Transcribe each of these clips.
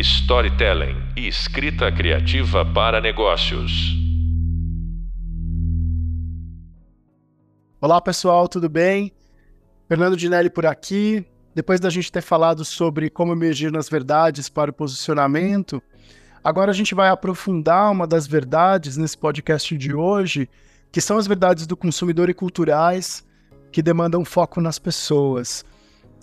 storytelling e escrita criativa para negócios. Olá pessoal, tudo bem? Fernando Dinelli por aqui. Depois da gente ter falado sobre como emergir nas verdades para o posicionamento, agora a gente vai aprofundar uma das verdades nesse podcast de hoje, que são as verdades do consumidor e culturais que demandam foco nas pessoas.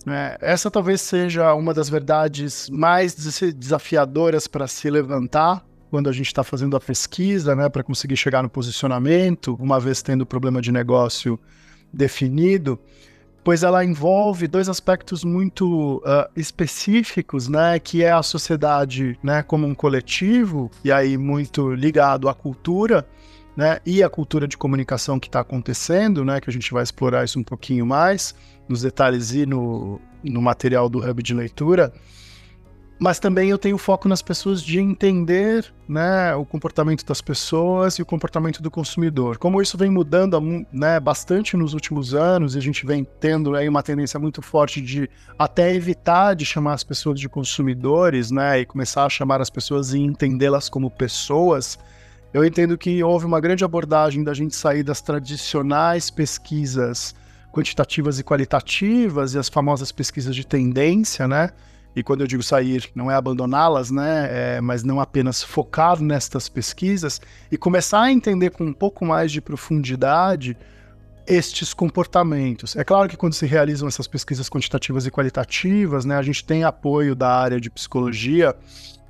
É, essa talvez seja uma das verdades mais desafiadoras para se levantar quando a gente está fazendo a pesquisa, né, para conseguir chegar no posicionamento, uma vez tendo o problema de negócio definido, pois ela envolve dois aspectos muito uh, específicos, né, que é a sociedade, né, como um coletivo e aí muito ligado à cultura, né, e a cultura de comunicação que está acontecendo, né, que a gente vai explorar isso um pouquinho mais nos detalhes e no, no material do Hub de leitura, mas também eu tenho foco nas pessoas de entender né, o comportamento das pessoas e o comportamento do consumidor. Como isso vem mudando né, bastante nos últimos anos, e a gente vem tendo aí uma tendência muito forte de até evitar de chamar as pessoas de consumidores, né, e começar a chamar as pessoas e entendê-las como pessoas, eu entendo que houve uma grande abordagem da gente sair das tradicionais pesquisas quantitativas e qualitativas e as famosas pesquisas de tendência, né? E quando eu digo sair, não é abandoná-las, né? É, mas não apenas focar nestas pesquisas e começar a entender com um pouco mais de profundidade estes comportamentos. É claro que quando se realizam essas pesquisas quantitativas e qualitativas, né, a gente tem apoio da área de psicologia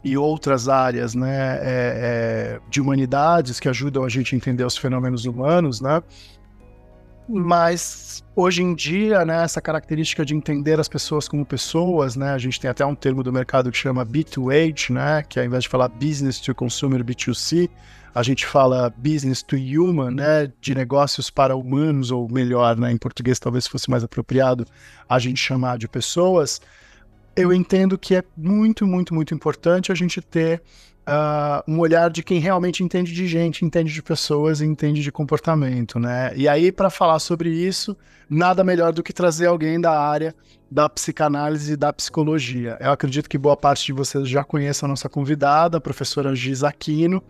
e outras áreas né, é, é, de humanidades que ajudam a gente a entender os fenômenos humanos, né? Mas hoje em dia, né, essa característica de entender as pessoas como pessoas, né, a gente tem até um termo do mercado que chama B2H, né, que ao invés de falar business to consumer B2C, a gente fala business to human, né, de negócios para humanos, ou melhor, né, em português talvez fosse mais apropriado a gente chamar de pessoas. Eu entendo que é muito, muito, muito importante a gente ter uh, um olhar de quem realmente entende de gente, entende de pessoas e entende de comportamento, né? E aí, para falar sobre isso, nada melhor do que trazer alguém da área da psicanálise e da psicologia. Eu acredito que boa parte de vocês já conhece a nossa convidada, a professora Giz Aquino,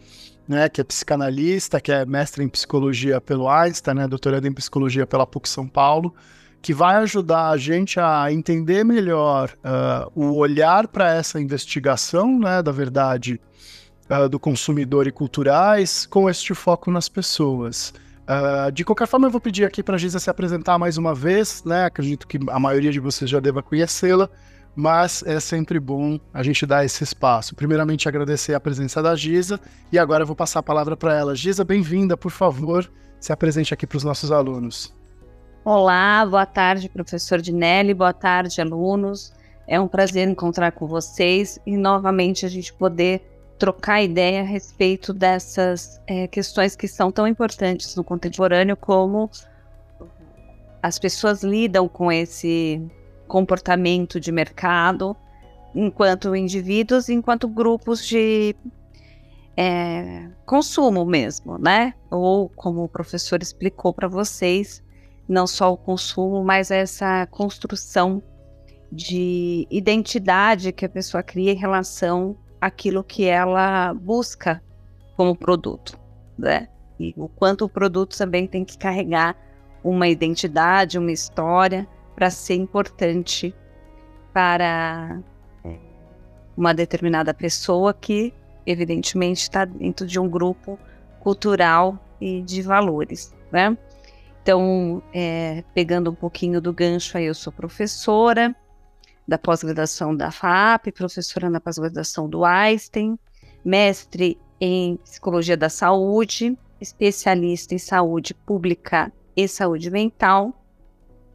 né, que é psicanalista, que é mestre em psicologia pelo Einstein, né, doutorada em psicologia pela PUC São Paulo, que vai ajudar a gente a entender melhor uh, o olhar para essa investigação, né, da verdade uh, do consumidor e culturais com este foco nas pessoas. Uh, de qualquer forma, eu vou pedir aqui para a Giza se apresentar mais uma vez, né? Acredito que a maioria de vocês já deva conhecê-la, mas é sempre bom a gente dar esse espaço. Primeiramente, agradecer a presença da Giza e agora eu vou passar a palavra para ela. Giza, bem-vinda, por favor, se apresente aqui para os nossos alunos. Olá, boa tarde, professor Dinelli, boa tarde, alunos. É um prazer encontrar com vocês e novamente a gente poder trocar ideia a respeito dessas é, questões que são tão importantes no contemporâneo, como as pessoas lidam com esse comportamento de mercado, enquanto indivíduos, enquanto grupos de é, consumo mesmo, né? Ou como o professor explicou para vocês, não só o consumo, mas essa construção de identidade que a pessoa cria em relação aquilo que ela busca como produto, né? E o quanto o produto também tem que carregar uma identidade, uma história para ser importante para uma determinada pessoa que, evidentemente, está dentro de um grupo cultural e de valores, né? Então, é, pegando um pouquinho do gancho aí, eu sou professora, da pós-graduação da FAP, professora na pós-graduação do Einstein, mestre em Psicologia da Saúde, especialista em saúde pública e saúde mental,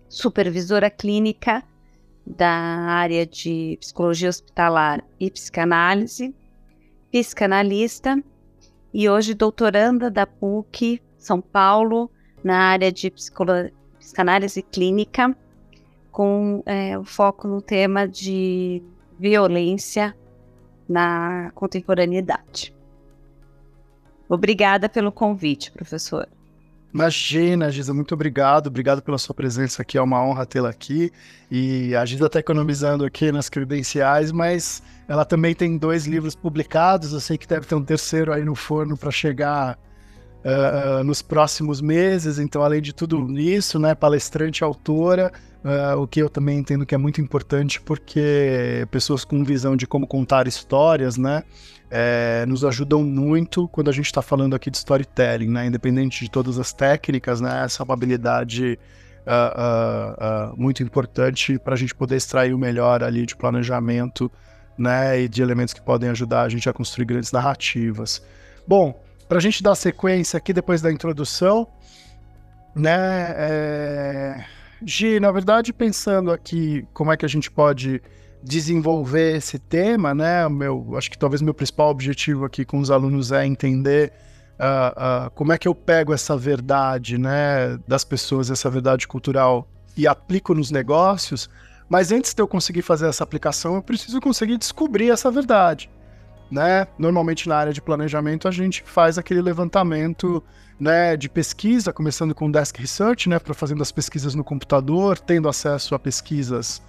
supervisora clínica da área de psicologia hospitalar e psicanálise, psicanalista e hoje doutoranda da PUC São Paulo na área de psicanálise clínica com é, o foco no tema de violência na contemporaneidade. Obrigada pelo convite, professor. Imagina, Giza, muito obrigado. Obrigado pela sua presença aqui. É uma honra tê-la aqui. E a Giza está economizando aqui nas credenciais, mas ela também tem dois livros publicados. Eu sei que deve ter um terceiro aí no forno para chegar uh, nos próximos meses. Então, além de tudo isso, né, palestrante, autora, uh, o que eu também entendo que é muito importante, porque pessoas com visão de como contar histórias, né, é, nos ajudam muito quando a gente está falando aqui de storytelling, né, independente de todas as técnicas, né, essa é uma habilidade uh, muito importante para a gente poder extrair o melhor ali de planejamento, né, e de elementos que podem ajudar a gente a construir grandes narrativas. Bom, para a gente dar sequência aqui depois da introdução, né? É... Gi, na verdade, pensando aqui como é que a gente pode desenvolver esse tema, né? Meu, acho que talvez meu principal objetivo aqui com os alunos é entender uh, uh, como é que eu pego essa verdade, né, das pessoas, essa verdade cultural e aplico nos negócios. Mas antes de eu conseguir fazer essa aplicação, eu preciso conseguir descobrir essa verdade né? Normalmente na área de planejamento a gente faz aquele levantamento, né, de pesquisa, começando com desk research, né, para fazendo as pesquisas no computador, tendo acesso a pesquisas,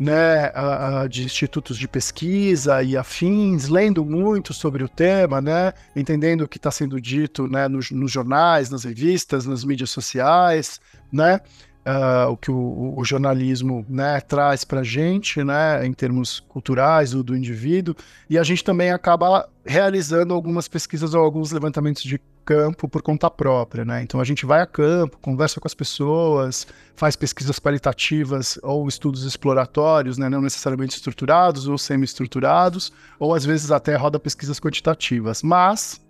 né, a, a, de institutos de pesquisa e afins, lendo muito sobre o tema, né, entendendo o que está sendo dito, né, nos, nos jornais, nas revistas, nas mídias sociais, né, uh, o que o, o, jornalismo né, traz para a gente, né, em termos culturais do, do indivíduo, e a gente também acaba realizando algumas pesquisas ou alguns levantamentos de campo por conta própria, né? Então a gente vai a campo, conversa com as pessoas, faz pesquisas qualitativas ou estudos exploratórios, né? Não necessariamente estruturados ou semi-estruturados, ou às vezes até roda pesquisas quantitativas. Mas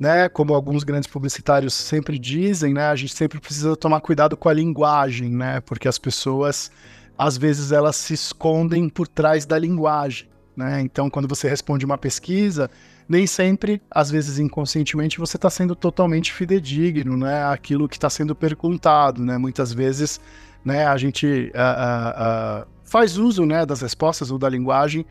né, como alguns grandes publicitários sempre dizem, né, a gente sempre precisa tomar cuidado com a linguagem, né, porque as pessoas, às vezes, elas se escondem por trás da linguagem, né, então quando você responde uma pesquisa, nem sempre, às vezes inconscientemente, você está sendo totalmente fidedigno, né, aquilo que está sendo perguntado, né, muitas vezes, né, a gente uh, uh, uh, faz uso, né, das respostas ou da linguagem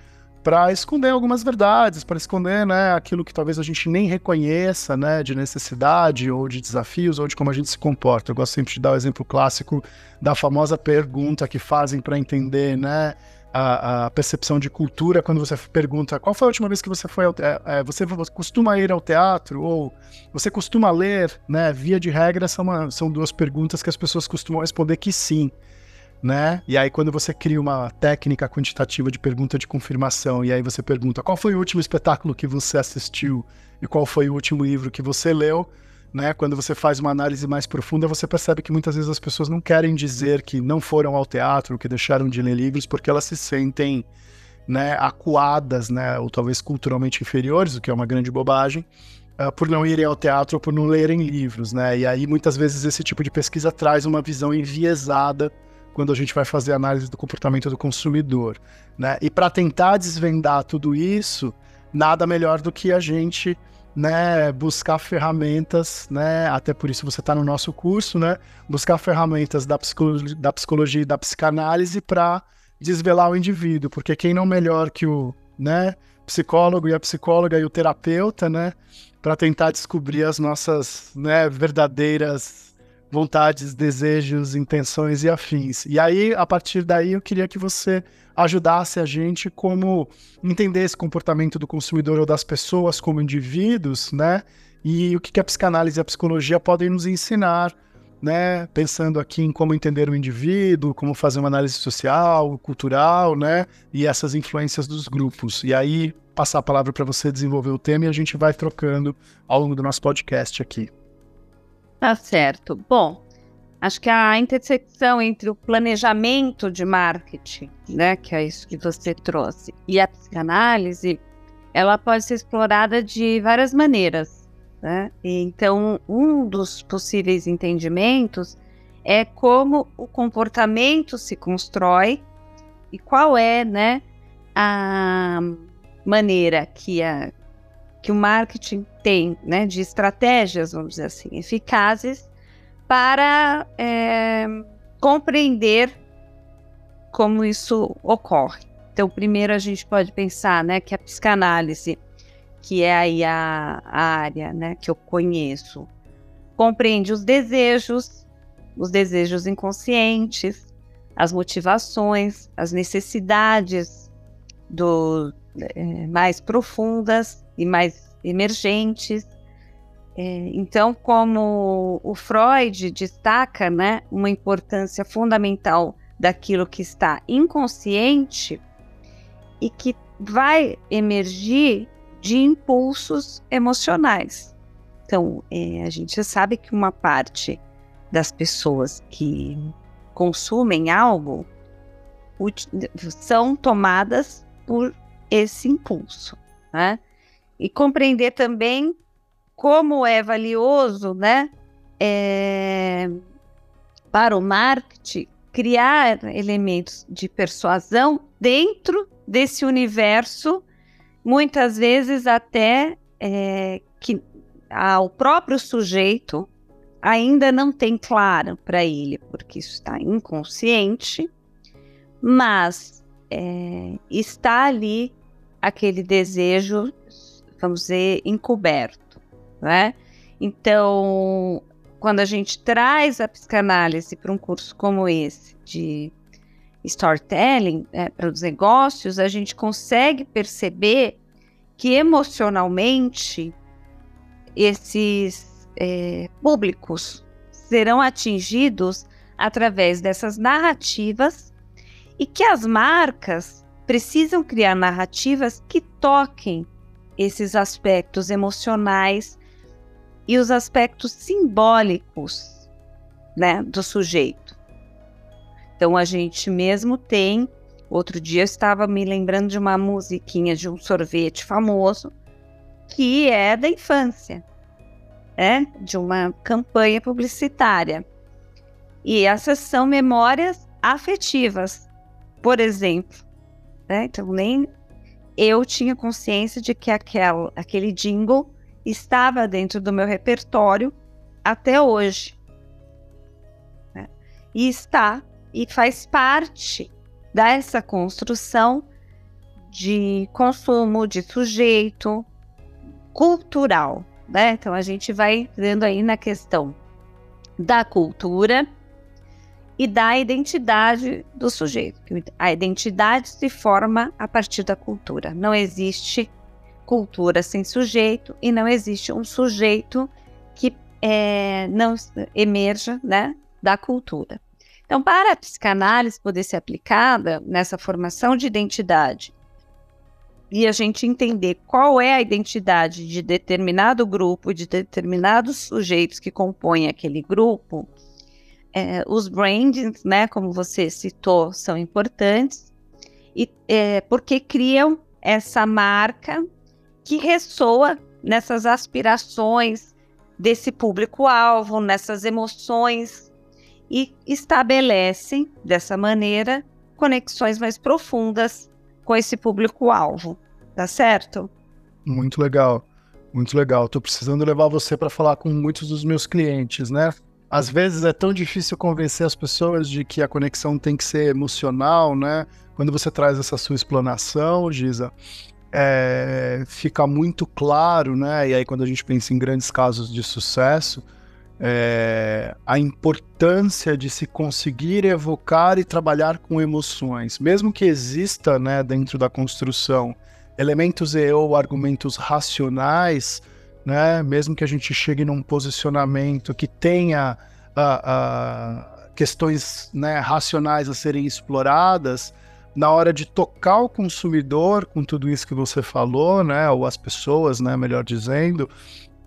para esconder algumas verdades, para esconder né, aquilo que talvez a gente nem reconheça né, de necessidade ou de desafios ou de como a gente se comporta. Eu gosto sempre de dar o exemplo clássico da famosa pergunta que fazem para entender né, a, a, percepção de cultura quando você pergunta qual foi a última vez que você foi ao teatro, é, você costuma ir ao teatro ou você costuma ler, né? Via de regra são, uma, são duas perguntas que as pessoas costumam responder que sim né? E aí quando você cria uma técnica quantitativa de pergunta de confirmação e aí você pergunta qual foi o último espetáculo que você assistiu e qual foi o último livro que você leu, né? Quando você faz uma análise mais profunda, você percebe que muitas vezes as pessoas não querem dizer que não foram ao teatro, que deixaram de ler livros porque elas se sentem, né, acuadas, né, ou talvez culturalmente inferiores, o que é uma grande bobagem. Uh, por não irem ao teatro ou por não lerem livros, né? E aí muitas vezes esse tipo de pesquisa traz uma visão enviesada quando a gente vai fazer análise do comportamento do consumidor. Né? E para tentar desvendar tudo isso, nada melhor do que a gente né, buscar ferramentas, né, até por isso você está no nosso curso, né, buscar ferramentas da psicologia, da psicologia e da psicanálise para desvelar o indivíduo, porque quem não melhor que o né, psicólogo e a psicóloga e o terapeuta, né, para tentar descobrir as nossas né, verdadeiras vontades, desejos, intenções e afins. E aí, a partir daí, eu queria que você ajudasse a gente como entender esse comportamento do consumidor ou das pessoas como indivíduos, né? E o que a psicanálise e a psicologia podem nos ensinar, né? Pensando aqui em como entender o indivíduo, como fazer uma análise social, cultural, né? E essas influências dos grupos. E aí, passar a palavra para você desenvolver o tema e a gente vai trocando ao longo do nosso podcast aqui. Tá certo. Bom, acho que a intersecção entre o planejamento de marketing, né, que é isso que você trouxe, e a psicanálise, ela pode ser explorada de várias maneiras, né? Então, um dos possíveis entendimentos é como o comportamento se constrói e qual é, né, a maneira que a que o marketing tem, né, de estratégias, vamos dizer assim, eficazes para é, compreender como isso ocorre. Então, primeiro a gente pode pensar, né, que a psicanálise, que é aí a, a área, né, que eu conheço compreende os desejos, os desejos inconscientes, as motivações, as necessidades do, é, mais profundas e mais emergentes. É, então, como o Freud destaca né, uma importância fundamental daquilo que está inconsciente e que vai emergir de impulsos emocionais. Então, é, a gente sabe que uma parte das pessoas que consumem algo são tomadas por esse impulso, né? E compreender também como é valioso, né, é, para o marketing criar elementos de persuasão dentro desse universo, muitas vezes até é, que ah, o próprio sujeito ainda não tem claro para ele, porque isso está inconsciente, mas é, está ali aquele desejo, vamos dizer, encoberto, né? Então, quando a gente traz a psicanálise para um curso como esse de storytelling é, para os negócios, a gente consegue perceber que emocionalmente esses é, públicos serão atingidos através dessas narrativas e que as marcas precisam criar narrativas que toquem esses aspectos emocionais e os aspectos simbólicos né, do sujeito. Então a gente mesmo tem. Outro dia eu estava me lembrando de uma musiquinha de um sorvete famoso que é da infância, né? De uma campanha publicitária. E essas são memórias afetivas, por exemplo. Né? Então nem eu tinha consciência de que aquel, aquele jingle estava dentro do meu repertório até hoje. Né? E está e faz parte dessa construção de consumo, de sujeito cultural, né? Então a gente vai vendo aí na questão da cultura e da identidade do sujeito. A identidade se forma a partir da cultura. Não existe cultura sem sujeito e não existe um sujeito que é, não emerja né, da cultura. Então, para a psicanálise poder ser aplicada nessa formação de identidade e a gente entender qual é a identidade de determinado grupo, de determinados sujeitos que compõem aquele grupo, é, os brandings, né, como você citou, são importantes, e, é, porque criam essa marca que ressoa nessas aspirações desse público-alvo, nessas emoções e estabelecem, dessa maneira, conexões mais profundas com esse público-alvo. Tá certo? Muito legal. Muito legal. Estou precisando levar você para falar com muitos dos meus clientes, né? Às vezes é tão difícil convencer as pessoas de que a conexão tem que ser emocional, né? Quando você traz essa sua explanação, Giza, é, fica muito claro, né? E aí, quando a gente pensa em grandes casos de sucesso, é, a importância de se conseguir evocar e trabalhar com emoções, mesmo que exista né, dentro da construção elementos e ou argumentos racionais, né, mesmo que a gente chegue num posicionamento que tenha questões né, racionais a serem exploradas, na hora de tocar o consumidor com tudo isso que você falou, né, ou as pessoas, né, melhor dizendo,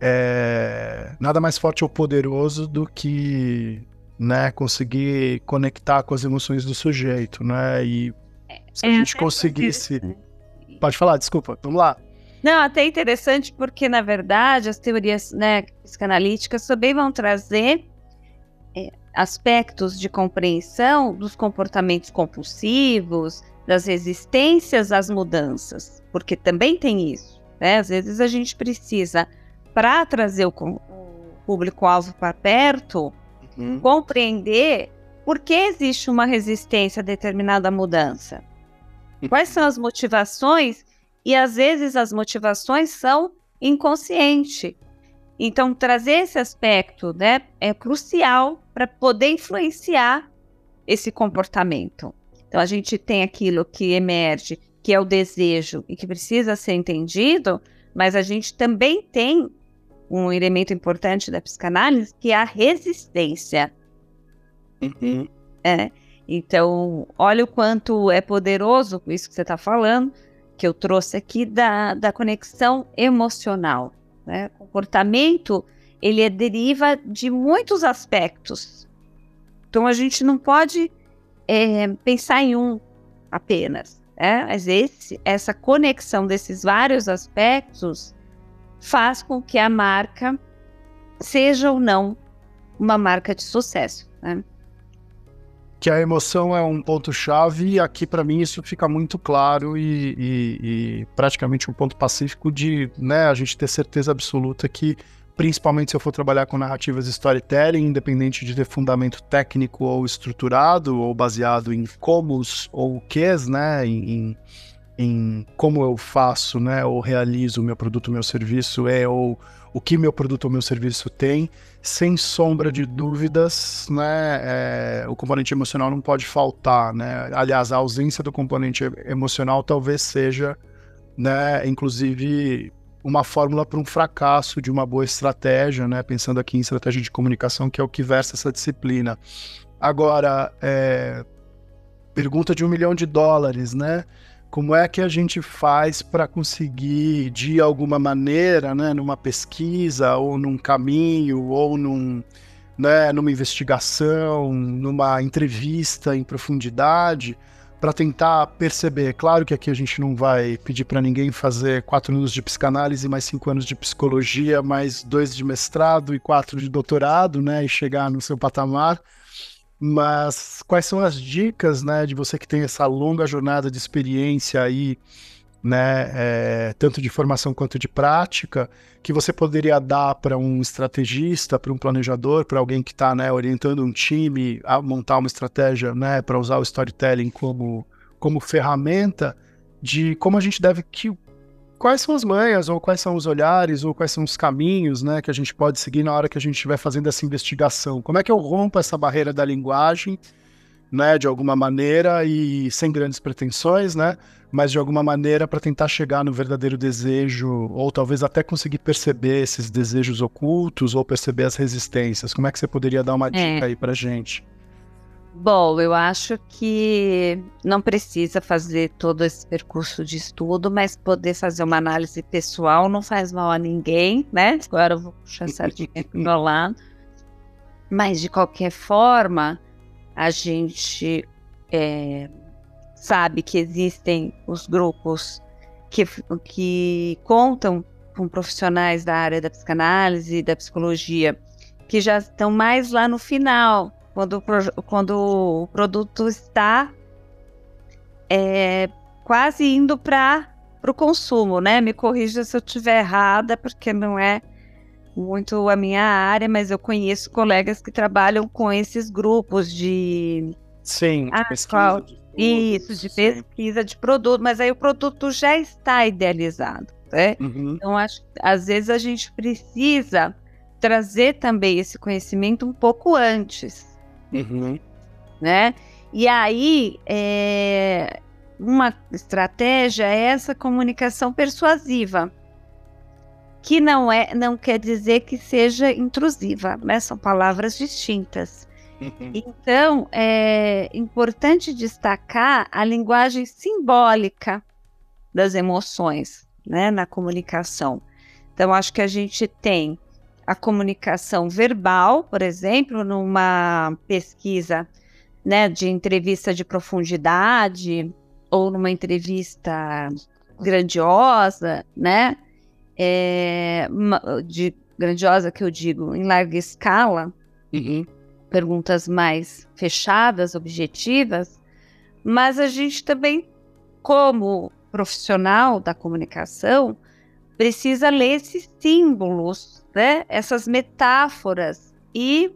é nada mais forte ou poderoso do que né, conseguir conectar com as emoções do sujeito, né? E se a é, gente conseguisse. Né? Pode falar, desculpa, vamos lá. Não, até interessante porque, na verdade, as teorias né, psicanalíticas também vão trazer é, aspectos de compreensão dos comportamentos compulsivos, das resistências às mudanças, porque também tem isso. Né? Às vezes a gente precisa para trazer o, público-alvo para perto, uhum. compreender por que existe uma resistência a determinada mudança. Quais são as motivações? E às vezes as motivações são inconscientes. Então, trazer esse aspecto né, é crucial para poder influenciar esse comportamento. Então, a gente tem aquilo que emerge, que é o desejo e que precisa ser entendido, mas a gente também tem um elemento importante da psicanálise, que é a resistência. Uhum. É. Então, olha o quanto é poderoso isso que você está falando, que eu trouxe aqui da, da conexão emocional. Né? Comportamento, ele é, deriva de muitos aspectos. Então, a gente não pode é, pensar em um apenas. Né? Mas esse, essa conexão desses vários aspectos faz com que a marca seja ou não uma marca de sucesso. Né? Que a emoção é um ponto-chave, e aqui para mim isso fica muito claro e, e, e, praticamente um ponto pacífico de né, a gente ter certeza absoluta que, principalmente se eu for trabalhar com narrativas storytelling, independente de ter fundamento técnico ou estruturado, ou baseado em comos ou ques, né, em, em como eu faço, né, ou realizo o meu produto, meu serviço, é ou o que meu produto ou meu serviço tem, sem sombra de dúvidas, né, é, o componente emocional não pode faltar, né. Aliás, a ausência do componente emocional talvez seja, né, inclusive uma fórmula para um fracasso de uma boa estratégia, né, pensando aqui em estratégia de comunicação, que é o que versa essa disciplina. Agora, é, pergunta de um milhão de dólares, né? Como é que a gente faz para conseguir, de alguma maneira, né, numa pesquisa, ou num caminho, ou num, né, numa investigação, numa entrevista em profundidade, para tentar perceber. Claro que aqui a gente não vai pedir para ninguém fazer quatro anos de psicanálise, mais cinco anos de psicologia, mais dois de mestrado e quatro de doutorado, né, e chegar no seu patamar mas quais são as dicas, né, de você que tem essa longa jornada de experiência aí, né, é, tanto de formação quanto de prática, que você poderia dar para um estrategista, para um planejador, para alguém que está né, orientando um time a montar uma estratégia, né, para usar o storytelling como, como ferramenta de como a gente deve que quais são as manhas, ou quais são os olhares, ou quais são os caminhos, né, que a gente pode seguir na hora que a gente estiver fazendo essa investigação? Como é que eu rompo essa barreira da linguagem, né, de alguma maneira e sem grandes pretensões, né, mas de alguma maneira para tentar chegar no verdadeiro desejo, ou talvez até conseguir perceber esses desejos ocultos ou perceber as resistências? Como é que você poderia dar uma é. dica é. aí para gente? Bom, eu acho que não precisa fazer todo esse percurso de estudo, mas poder fazer uma análise pessoal não faz mal a ninguém, né? Agora eu vou puxar sardinha pro meu lado. Mas, de qualquer forma, a gente é, sabe que existem os grupos que, que contam com profissionais da área da psicanálise e da psicologia que já estão mais lá no final quando, quando o produto está é, quase indo para o consumo, né? Me corrija se eu estiver errada, porque não é muito a minha área, mas eu conheço colegas que trabalham com esses grupos de. Sim, ah, pesquisa. Qual? De Isso, de pesquisa de produto, mas aí o produto já está idealizado. Né? Uhum. Então, acho, às vezes a gente precisa trazer também esse conhecimento um pouco antes. Uhum. Né? E aí, é, uma estratégia é essa comunicação persuasiva, que não é, não quer dizer que seja intrusiva, né? São palavras distintas. Uhum. Então, é importante destacar a linguagem simbólica das emoções, né, na comunicação. Então, acho que a gente tem a comunicação verbal, por exemplo, numa pesquisa né, de entrevista de profundidade ou numa entrevista grandiosa, né? É, de grandiosa que eu digo em larga escala, uhum. perguntas mais fechadas, objetivas, mas a gente também, como profissional da comunicação, precisa ler esses símbolos né, essas metáforas e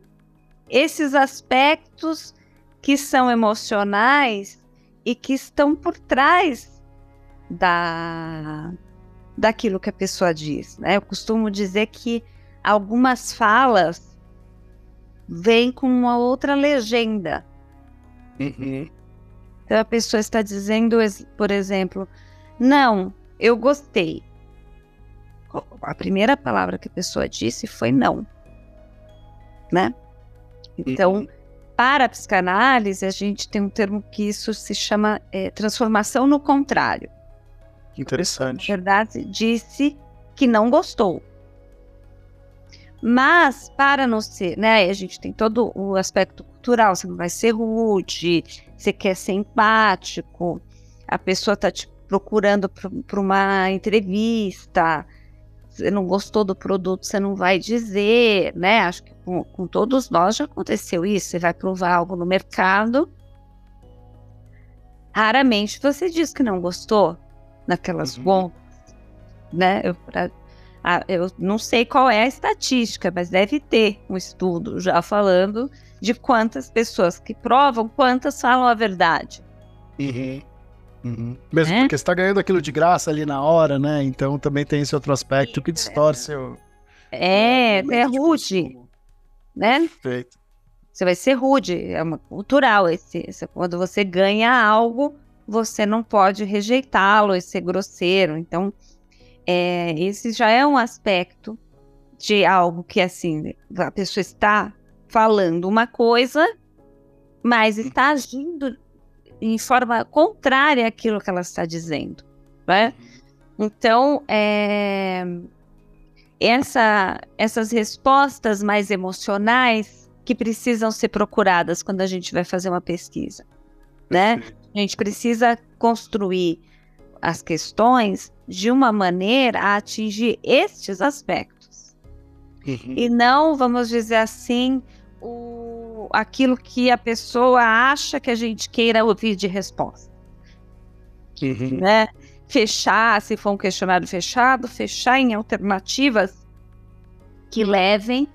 esses aspectos que são emocionais e que estão por trás da daquilo que a pessoa diz. Né? Eu costumo dizer que algumas falas vêm com uma outra legenda. Uhum. Então a pessoa está dizendo, por exemplo, não, eu gostei. A primeira palavra que a pessoa disse foi não. Né? Então, uhum. para a psicanálise, a gente tem um termo que isso se chama é, transformação no contrário. Interessante. Na verdade, disse que não gostou. Mas, para não ser, né, a gente tem todo o aspecto cultural, você não vai ser rude, você quer ser empático, a pessoa está te procurando para uma entrevista, você não gostou do produto, você não vai dizer, né? Acho que com, com todos nós já aconteceu isso. Você vai provar algo no mercado, raramente você diz que não gostou naquelas uhum. né? Eu, pra, ah, eu não sei qual é a estatística, mas deve ter um estudo já falando de quantas pessoas que provam, quantas falam a verdade. Uhum. Uhum. Mesmo é? porque você está ganhando aquilo de graça ali na hora, né? Então também tem esse outro aspecto que distorce o. É, é, é rude. Né? Perfeito. Você vai ser rude, é uma cultural. Esse, esse, quando você ganha algo, você não pode rejeitá-lo e ser grosseiro. Então, é, esse já é um aspecto de algo que, assim, a pessoa está falando uma coisa, mas está agindo em forma contrária àquilo que ela está dizendo, né? Então, é, essa, essas respostas mais emocionais que precisam ser procuradas quando a gente vai fazer uma pesquisa, né? A gente precisa construir as questões de uma maneira a atingir estes aspectos. Uhum. E não, vamos dizer assim, o, aquilo que a pessoa acha que a gente queira ouvir de resposta. Uhum. Né? Fechar, se for um questionário fechado, fechar em alternativas que levem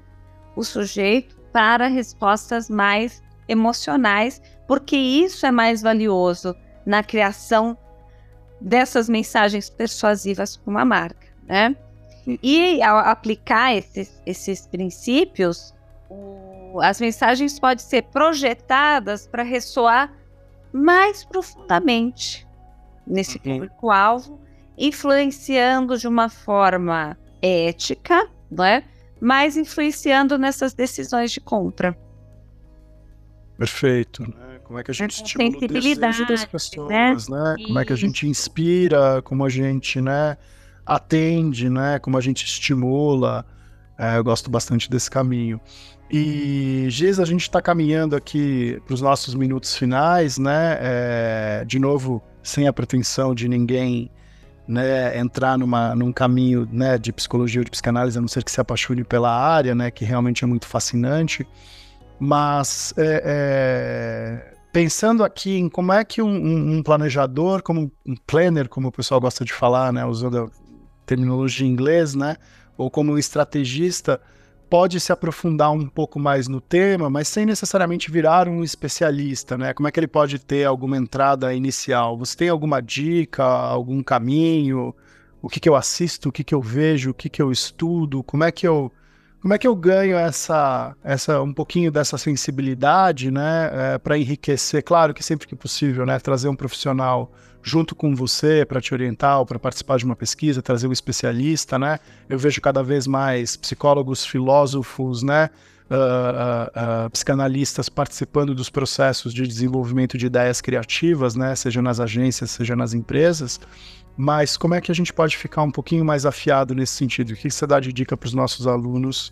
o sujeito para respostas mais emocionais, porque isso é mais valioso na criação dessas mensagens persuasivas para uma marca, né? E ao aplicar esses, esses princípios, o, as mensagens podem ser projetadas para ressoar mais profundamente nesse uhum. público-alvo, influenciando de uma forma ética, não é? mas influenciando nessas decisões de compra. Perfeito. Né? Como é que a gente estimula o desejo das pessoas, né? né? Como é que a gente inspira, como a gente, né, atende, né? Como a gente estimula. É, eu gosto bastante desse caminho. E, Giz, a gente está caminhando aqui para os nossos minutos finais, né? É, de novo, sem a pretensão de ninguém né, entrar numa, num caminho né, de psicologia ou de psicanálise, a não ser que se apaixone pela área, né, que realmente é muito fascinante. Mas é, é, pensando aqui em como é que um, um, planejador, como um planner, como o pessoal gosta de falar, né, usando a terminologia em inglês, né, ou como estrategista, pode se aprofundar um pouco mais no tema, mas sem necessariamente virar um especialista, né? Como é que ele pode ter alguma entrada inicial? Você tem alguma dica, algum caminho? O que, que eu assisto, o que, que eu vejo, o que, que eu estudo? Como é que eu como é que eu ganho essa, essa um pouquinho dessa sensibilidade, né, é, para enriquecer? Claro que sempre que possível, né, trazer um profissional junto com você para te orientar para participar de uma pesquisa, trazer um especialista, né? Eu vejo cada vez mais psicólogos, filósofos, né, uh, uh, uh, psicanalistas participando dos processos de desenvolvimento de ideias criativas, né, seja nas agências, seja nas empresas. Mas como é que a gente pode ficar um pouquinho mais afiado nesse sentido? O que você dá de dica para os nossos alunos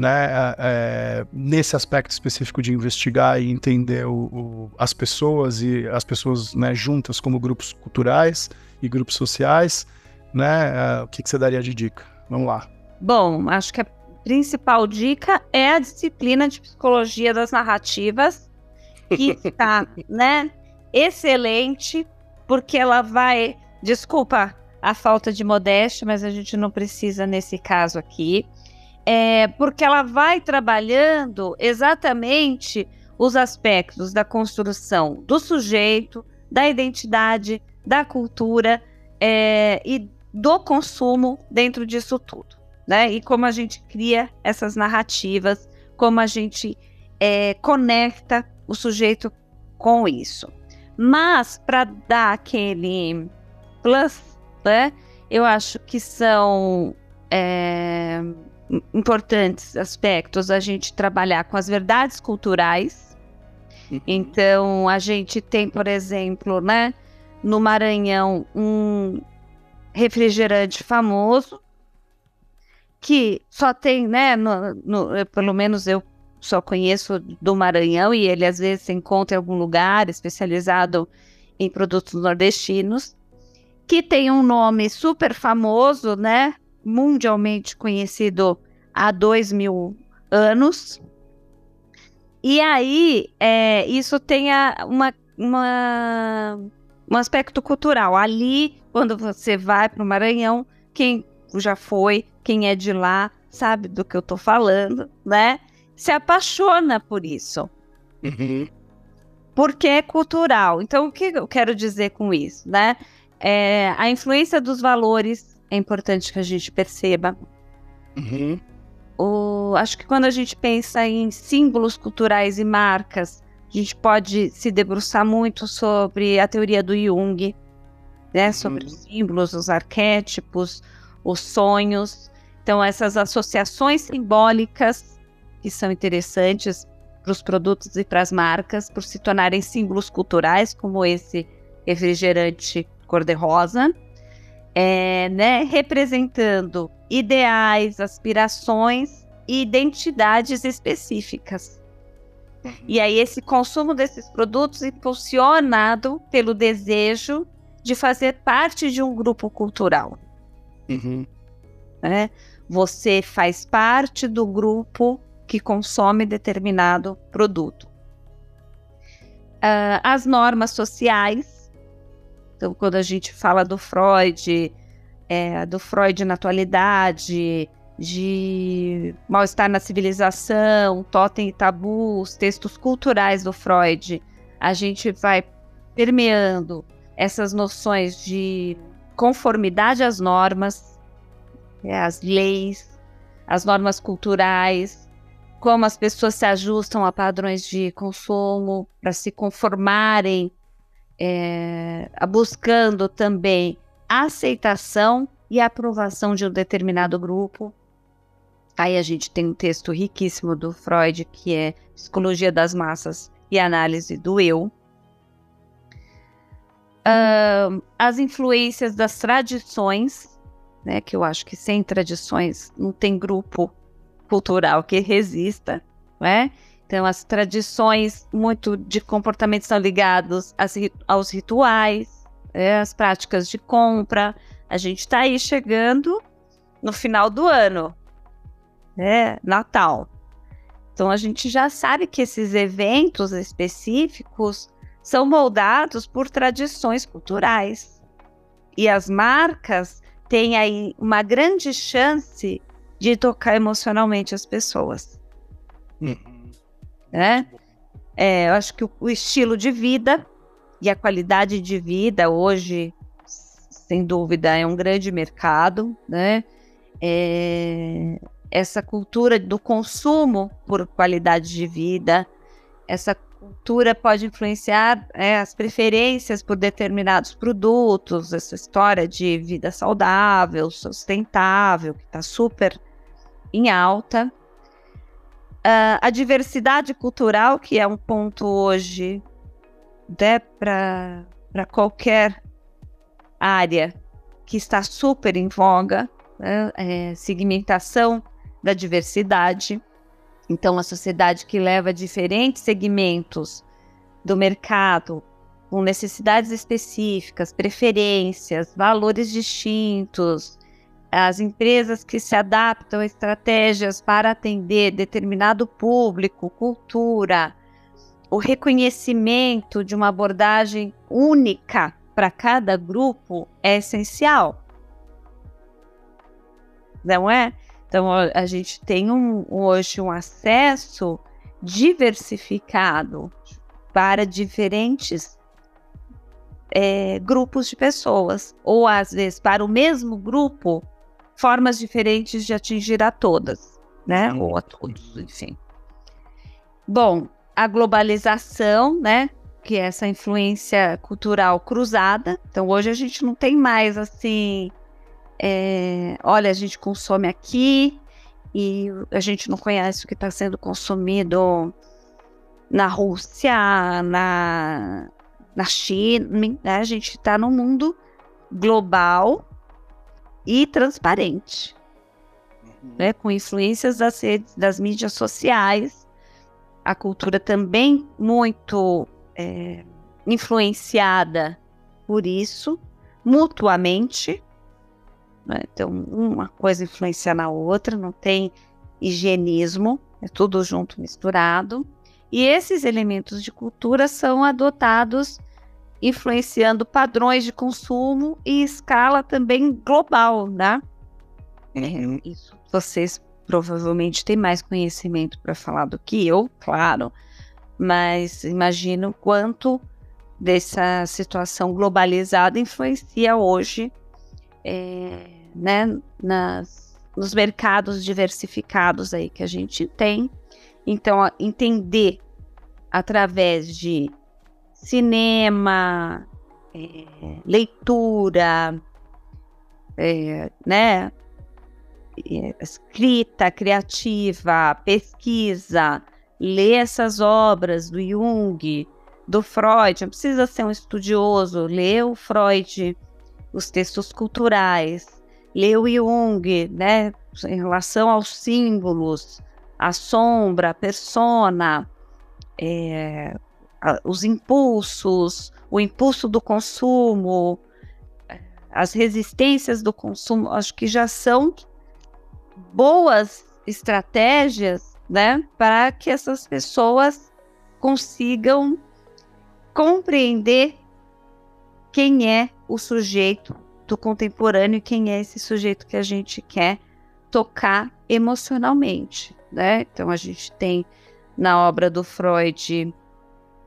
né, é, é, nesse aspecto específico de investigar e entender o, o, as pessoas e as pessoas né, juntas como grupos culturais e grupos sociais? Né, é, o que, que você daria de dica? Vamos lá. Bom, acho que a principal dica é a disciplina de psicologia das narrativas, que está né, excelente, porque ela vai Desculpa a falta de modéstia, mas a gente não precisa nesse caso aqui. É, porque ela vai trabalhando exatamente os aspectos da construção do sujeito, da identidade, da cultura é, e do consumo dentro disso tudo. né? E como a gente cria essas narrativas, como a gente é, conecta o sujeito com isso. Mas para dar aquele plus, né? Eu acho que são é, importantes aspectos a gente trabalhar com as verdades culturais. Uhum. Então, a gente tem, por exemplo, né, no Maranhão, um refrigerante famoso que só tem, né, no, no, pelo menos eu só conheço do Maranhão e ele às vezes se encontra em algum lugar especializado em produtos nordestinos, que tem um nome super famoso, né, mundialmente conhecido há dois mil anos. E aí, é, isso tem a, uma, uma, um aspecto cultural. Ali, quando você vai para o Maranhão, quem já foi, quem é de lá, sabe do que eu estou falando, né? Se apaixona por isso. Uhum. Porque é cultural. Então, o que eu quero dizer com isso, né? É, a influência dos valores é importante que a gente perceba. Uhum. O, acho que quando a gente pensa em símbolos culturais e marcas, a gente pode se debruçar muito sobre a teoria do Jung, né? Uhum. Sobre os símbolos, os arquétipos, os sonhos. Então, essas associações simbólicas que são interessantes para os produtos e para as marcas, por se tornarem símbolos culturais, como esse refrigerante cor-de-rosa é, né, representando ideais, aspirações e identidades específicas. E aí esse consumo desses produtos impulsionado pelo desejo de fazer parte de um grupo cultural. Uhum. Né? Você faz parte do grupo que consome determinado produto. Uh, as normas sociais então, quando a gente fala do Freud, é, do Freud na atualidade, de mal-estar na civilização, totem e tabus, textos culturais do Freud, a gente vai permeando essas noções de conformidade às normas, é, às leis, às normas culturais, como as pessoas se ajustam a padrões de consumo para se conformarem é, buscando também aceitação e aprovação de um determinado grupo. Aí a gente tem um texto riquíssimo do Freud, que é Psicologia das Massas e Análise do Eu. Uh, as influências das tradições, né, que eu acho que sem tradições não tem grupo cultural que resista, né? Então, as tradições muito de comportamento estão ligados aos rituais, é, as práticas de compra. A gente está aí chegando no final do ano, né? Natal. Então, a gente já sabe que esses eventos específicos são moldados por tradições culturais. E as marcas têm aí uma grande chance de tocar emocionalmente as pessoas. Uhum né? É, eu acho que o, o estilo de vida e a qualidade de vida hoje, sem dúvida, é um grande mercado, né? É, essa cultura do consumo por qualidade de vida, essa cultura pode influenciar é, as preferências por determinados produtos, essa história de vida saudável, sustentável, que está super em alta. Uh, a diversidade cultural, que é um ponto hoje né, para qualquer área que está super em voga, né, é, segmentação da diversidade. Então, a sociedade que leva diferentes segmentos do mercado com necessidades específicas, preferências, valores distintos, as empresas que se adaptam a estratégias para atender determinado público, cultura, o reconhecimento de uma abordagem única para cada grupo é essencial. Não é? Então, a gente tem um, hoje um acesso diversificado para diferentes é, grupos de pessoas, ou às vezes para o mesmo grupo formas diferentes de atingir a todas, né? Ou a todos, enfim. Bom, a globalização, né? Que é essa influência cultural cruzada. Então, hoje a gente não tem mais assim. É, olha, a gente consome aqui e a gente não conhece o que está sendo consumido na Rússia, na, na China. Né? A gente está num mundo global e transparente, uhum. né, com influências das redes, das mídias sociais, a cultura também muito é, influenciada por isso, mutuamente. Né? Então, uma coisa influencia na outra, não tem higienismo, é tudo junto, misturado. E esses elementos de cultura são adotados influenciando padrões de consumo e escala também global, né? Uhum. Isso vocês provavelmente têm mais conhecimento para falar do que eu, claro, mas imagino quanto dessa situação globalizada influencia hoje, é, né, nas, nos mercados diversificados aí que a gente tem. Então, entender através de cinema, é, leitura, é, né? É, escrita criativa, pesquisa, ler essas obras do Jung, do Freud, não precisa ser um estudioso, ler o Freud, os textos culturais, ler o Jung, né, em relação aos símbolos, a sombra, a persona, é, os impulsos, o impulso do consumo, as resistências do consumo, acho que já são boas estratégias, né, para que essas pessoas consigam compreender quem é o sujeito do contemporâneo e quem é esse sujeito que a gente quer tocar emocionalmente, né? Então a gente tem na obra do Freud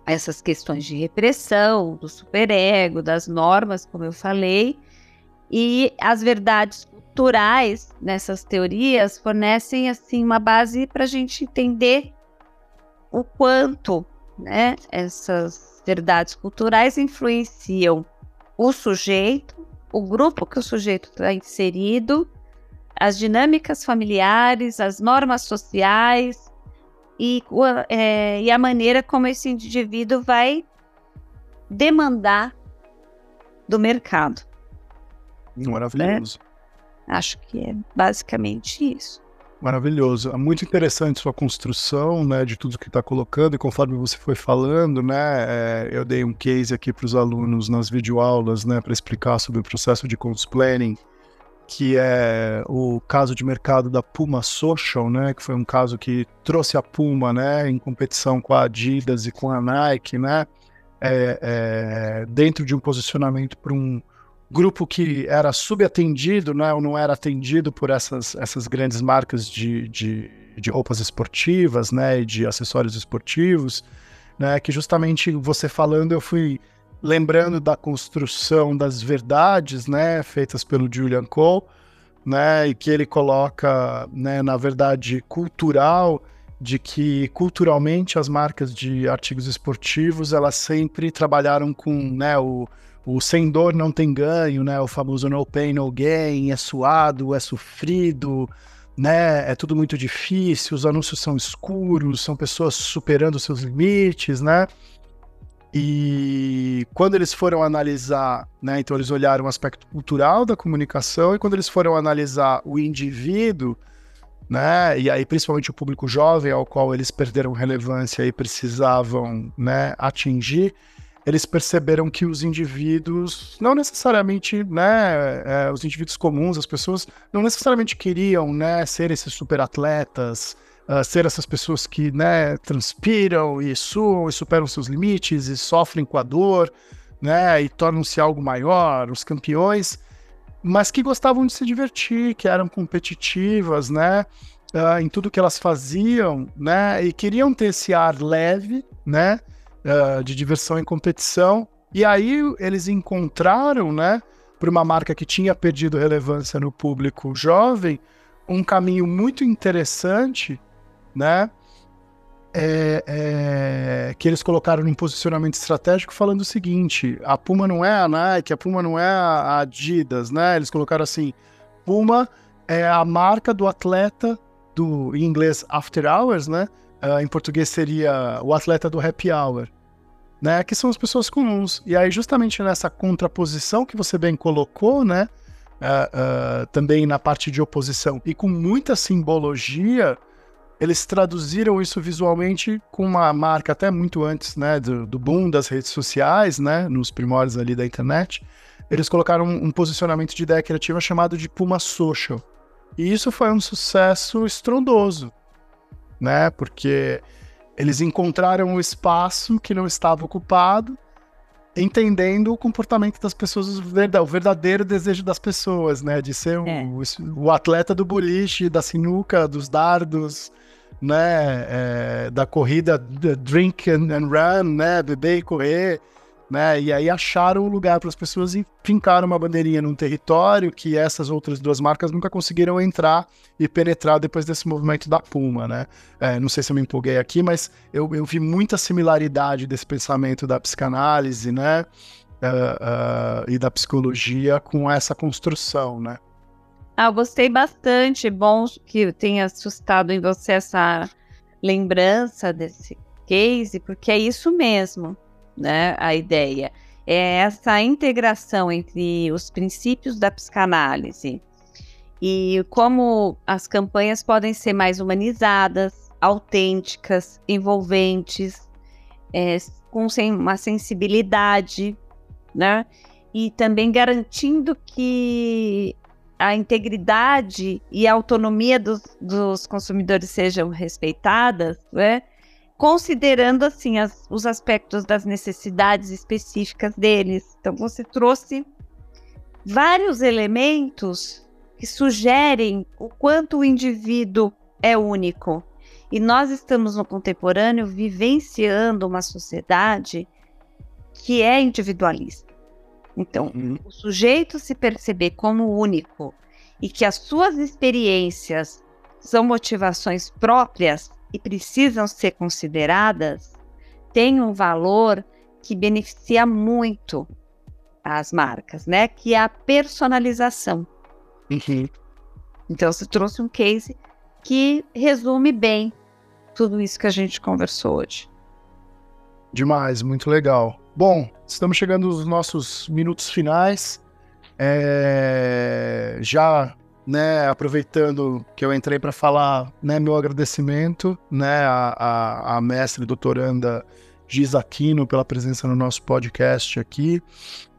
essas questões de repressão, do superego, das normas, como eu falei, e as verdades culturais nessas teorias fornecem assim uma base para a gente entender o quanto né, essas verdades culturais influenciam o sujeito, o grupo que o sujeito está inserido, as dinâmicas familiares, as normas sociais, e, é, e a maneira como esse indivíduo vai demandar do mercado. Maravilhoso. Né? Acho que é basicamente isso. Maravilhoso. É muito interessante sua construção, né, de tudo que está colocando, e conforme você foi falando, né, é, eu dei um case aqui para os alunos nas videoaulas, né, para explicar sobre o processo de planning que é o caso de mercado da Puma Social, né, que foi um caso que trouxe a Puma, né, em competição com a Adidas e com a Nike, né, é, é, dentro de um posicionamento para um grupo que era subatendido, né, ou não era atendido por essas, essas grandes marcas de, de, de roupas esportivas, né, e de acessórios esportivos, né, que justamente você falando eu fui lembrando da construção das verdades, né, feitas pelo Julian Cole, né, e que ele coloca, né, na verdade cultural, de que culturalmente as marcas de artigos esportivos elas sempre trabalharam com, né, o, o sem dor não tem ganho, né, o famoso no pain no gain, é suado, é sofrido, né, é tudo muito difícil, os anúncios são escuros, são pessoas superando seus limites, né, e quando eles foram analisar, né, então eles olharam o aspecto cultural da comunicação e quando eles foram analisar o indivíduo, né, e aí principalmente o público jovem ao qual eles perderam relevância e precisavam, né, atingir, eles perceberam que os indivíduos, não necessariamente, né, é, os indivíduos comuns, as pessoas, não necessariamente queriam, né, ser esses super atletas, uh, ser essas pessoas que né, transpiram e suam e superam seus limites e sofrem com a dor, né, e tornam-se algo maior, os campeões, mas que gostavam de se divertir, que eram competitivas, né, uh, em tudo que elas faziam, né, e queriam ter esse ar leve, né, uh, de diversão e competição. E aí eles encontraram, né, para uma marca que tinha perdido relevância no público jovem, um caminho muito interessante, né? É, é, que eles colocaram num posicionamento estratégico falando o seguinte: a Puma não é a Nike, a Puma não é a Adidas, né? Eles colocaram assim: Puma é a marca do atleta do em inglês after hours, né? Uh, em português seria o atleta do happy hour, né? Que são as pessoas comuns. E aí justamente nessa contraposição que você bem colocou, né? Uh, uh, também na parte de oposição e com muita simbologia, eles traduziram isso visualmente com uma marca até muito antes, né, do, do boom das redes sociais, né, nos primórdios ali da internet. Eles colocaram um, um posicionamento de ideia criativa chamado de Puma Social. E isso foi um sucesso estrondoso, né, porque eles encontraram o espaço que não estava ocupado entendendo o comportamento das pessoas, o verdadeiro desejo das pessoas, né? De ser é. o, o, atleta do boliche, da sinuca, dos dardos, né, é, da corrida drink and, and, run, né, beber e correr, né, e aí acharam um lugar para as pessoas e fincaram uma bandeirinha num território que essas outras duas marcas nunca conseguiram entrar e penetrar depois desse movimento da Puma, né. É, não sei se eu me empolguei aqui, mas eu, eu vi muita similaridade desse pensamento da psicanálise, né, uh, uh, e da psicologia com essa construção, né. Ah, gostei bastante. Bom que tenha assustado em você essa lembrança desse case, porque é isso mesmo, né? A ideia é essa integração entre os princípios da psicanálise e como as campanhas podem ser mais humanizadas, autênticas, envolventes, é, com uma sensibilidade, né? E também garantindo que a integridade e a autonomia dos, dos consumidores sejam respeitadas, né? considerando assim as, os aspectos das necessidades específicas deles. Então você trouxe vários elementos que sugerem o quanto o indivíduo é único. E nós estamos no contemporâneo vivenciando uma sociedade que é individualista. Então, uhum. o sujeito se perceber como único e que as suas experiências são motivações próprias e precisam ser consideradas, tem um valor que beneficia muito as marcas, né? Que é a personalização. Uhum. Então, você trouxe um case que resume bem tudo isso que a gente conversou hoje. Demais, muito legal. Bom, estamos chegando nos nossos minutos finais. É... Já, né, aproveitando que eu entrei para falar, né, meu agradecimento, né, a mestre doutoranda Giz Aquino pela presença no nosso podcast aqui.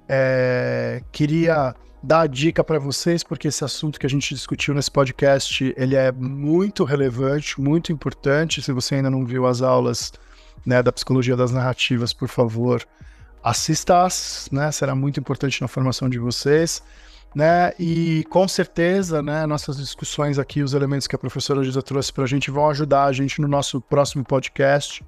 É... Queria dar a dica para vocês, porque esse assunto que a gente discutiu nesse podcast, ele é muito relevante, muito importante. Se você ainda não viu as aulas né, da psicologia das narrativas, por favor, assista-as, né? Será muito importante na formação de vocês. Né? E com certeza, né, nossas discussões aqui, os elementos que a professora Giza trouxe para a gente vão ajudar a gente no nosso próximo podcast,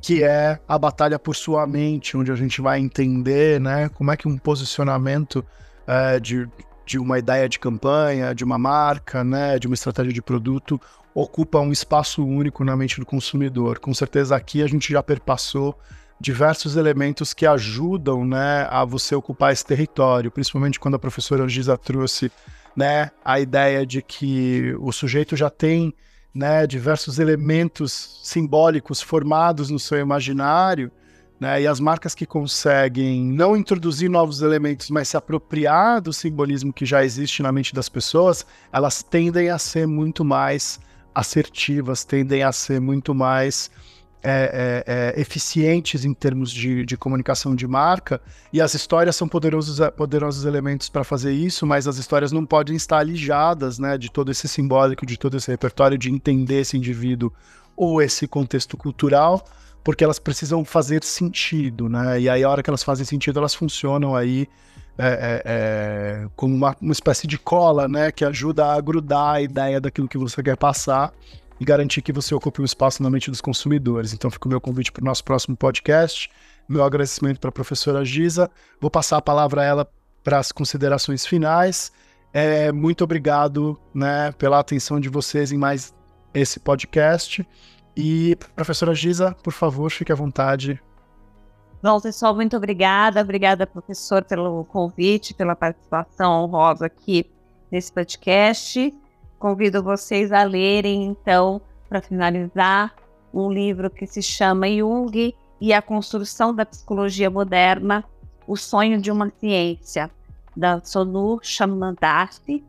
que é a batalha por sua mente, onde a gente vai entender, né, como é que um posicionamento é, de, de uma ideia de campanha, de uma marca, né, de uma estratégia de produto ocupa um espaço único na mente do consumidor. Com certeza aqui a gente já perpassou diversos elementos que ajudam né, a você ocupar esse território, principalmente quando a professora Giza trouxe né, a ideia de que o sujeito já tem né, diversos elementos simbólicos formados no seu imaginário, né, e as marcas que conseguem não introduzir novos elementos, mas se apropriar do simbolismo que já existe na mente das pessoas, elas tendem a ser muito mais assertivas, tendem a ser muito mais é, é, é, eficientes em termos de, de, comunicação de marca, e as histórias são poderosos, poderosos elementos para fazer isso, mas as histórias não podem estar alijadas né, de todo esse simbólico, de todo esse repertório, de entender esse indivíduo ou esse contexto cultural, porque elas precisam fazer sentido, né? E aí, a hora que elas fazem sentido, elas funcionam aí é, é, é, como uma, uma espécie de cola, né? Que ajuda a grudar a ideia daquilo que você quer passar e garantir que você ocupe um espaço na mente dos consumidores. Então fica o meu convite para o nosso próximo podcast. Meu agradecimento para a professora Giza. Vou passar a palavra a ela para as considerações finais. É, muito obrigado né, pela atenção de vocês em mais esse podcast. E, professora Giza, por favor, fique à vontade. Bom, pessoal, muito obrigada. Obrigada, professor, pelo convite, pela participação honrosa aqui nesse podcast. Convido vocês a lerem, então, para finalizar, um livro que se chama Jung e a Construção da Psicologia Moderna, O Sonho de uma Ciência, da Sonu Chamandarsi.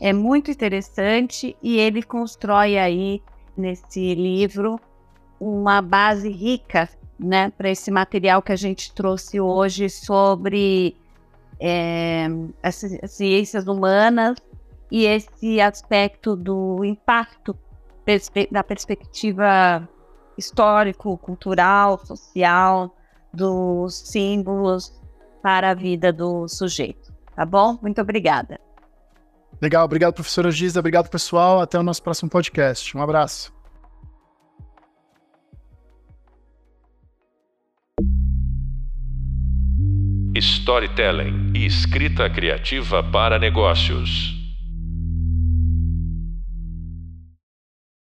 É muito interessante e ele constrói aí, nesse livro, uma base rica né, para esse material que a gente trouxe hoje sobre é, as, ciências humanas e esse aspecto do impacto perspe da perspectiva histórico, cultural, social, dos símbolos para a vida do sujeito. Tá bom? Muito obrigada. Legal, obrigado, professora Giza. Obrigado, pessoal. Até o nosso próximo podcast. Um abraço. Storytelling e escrita criativa para negócios.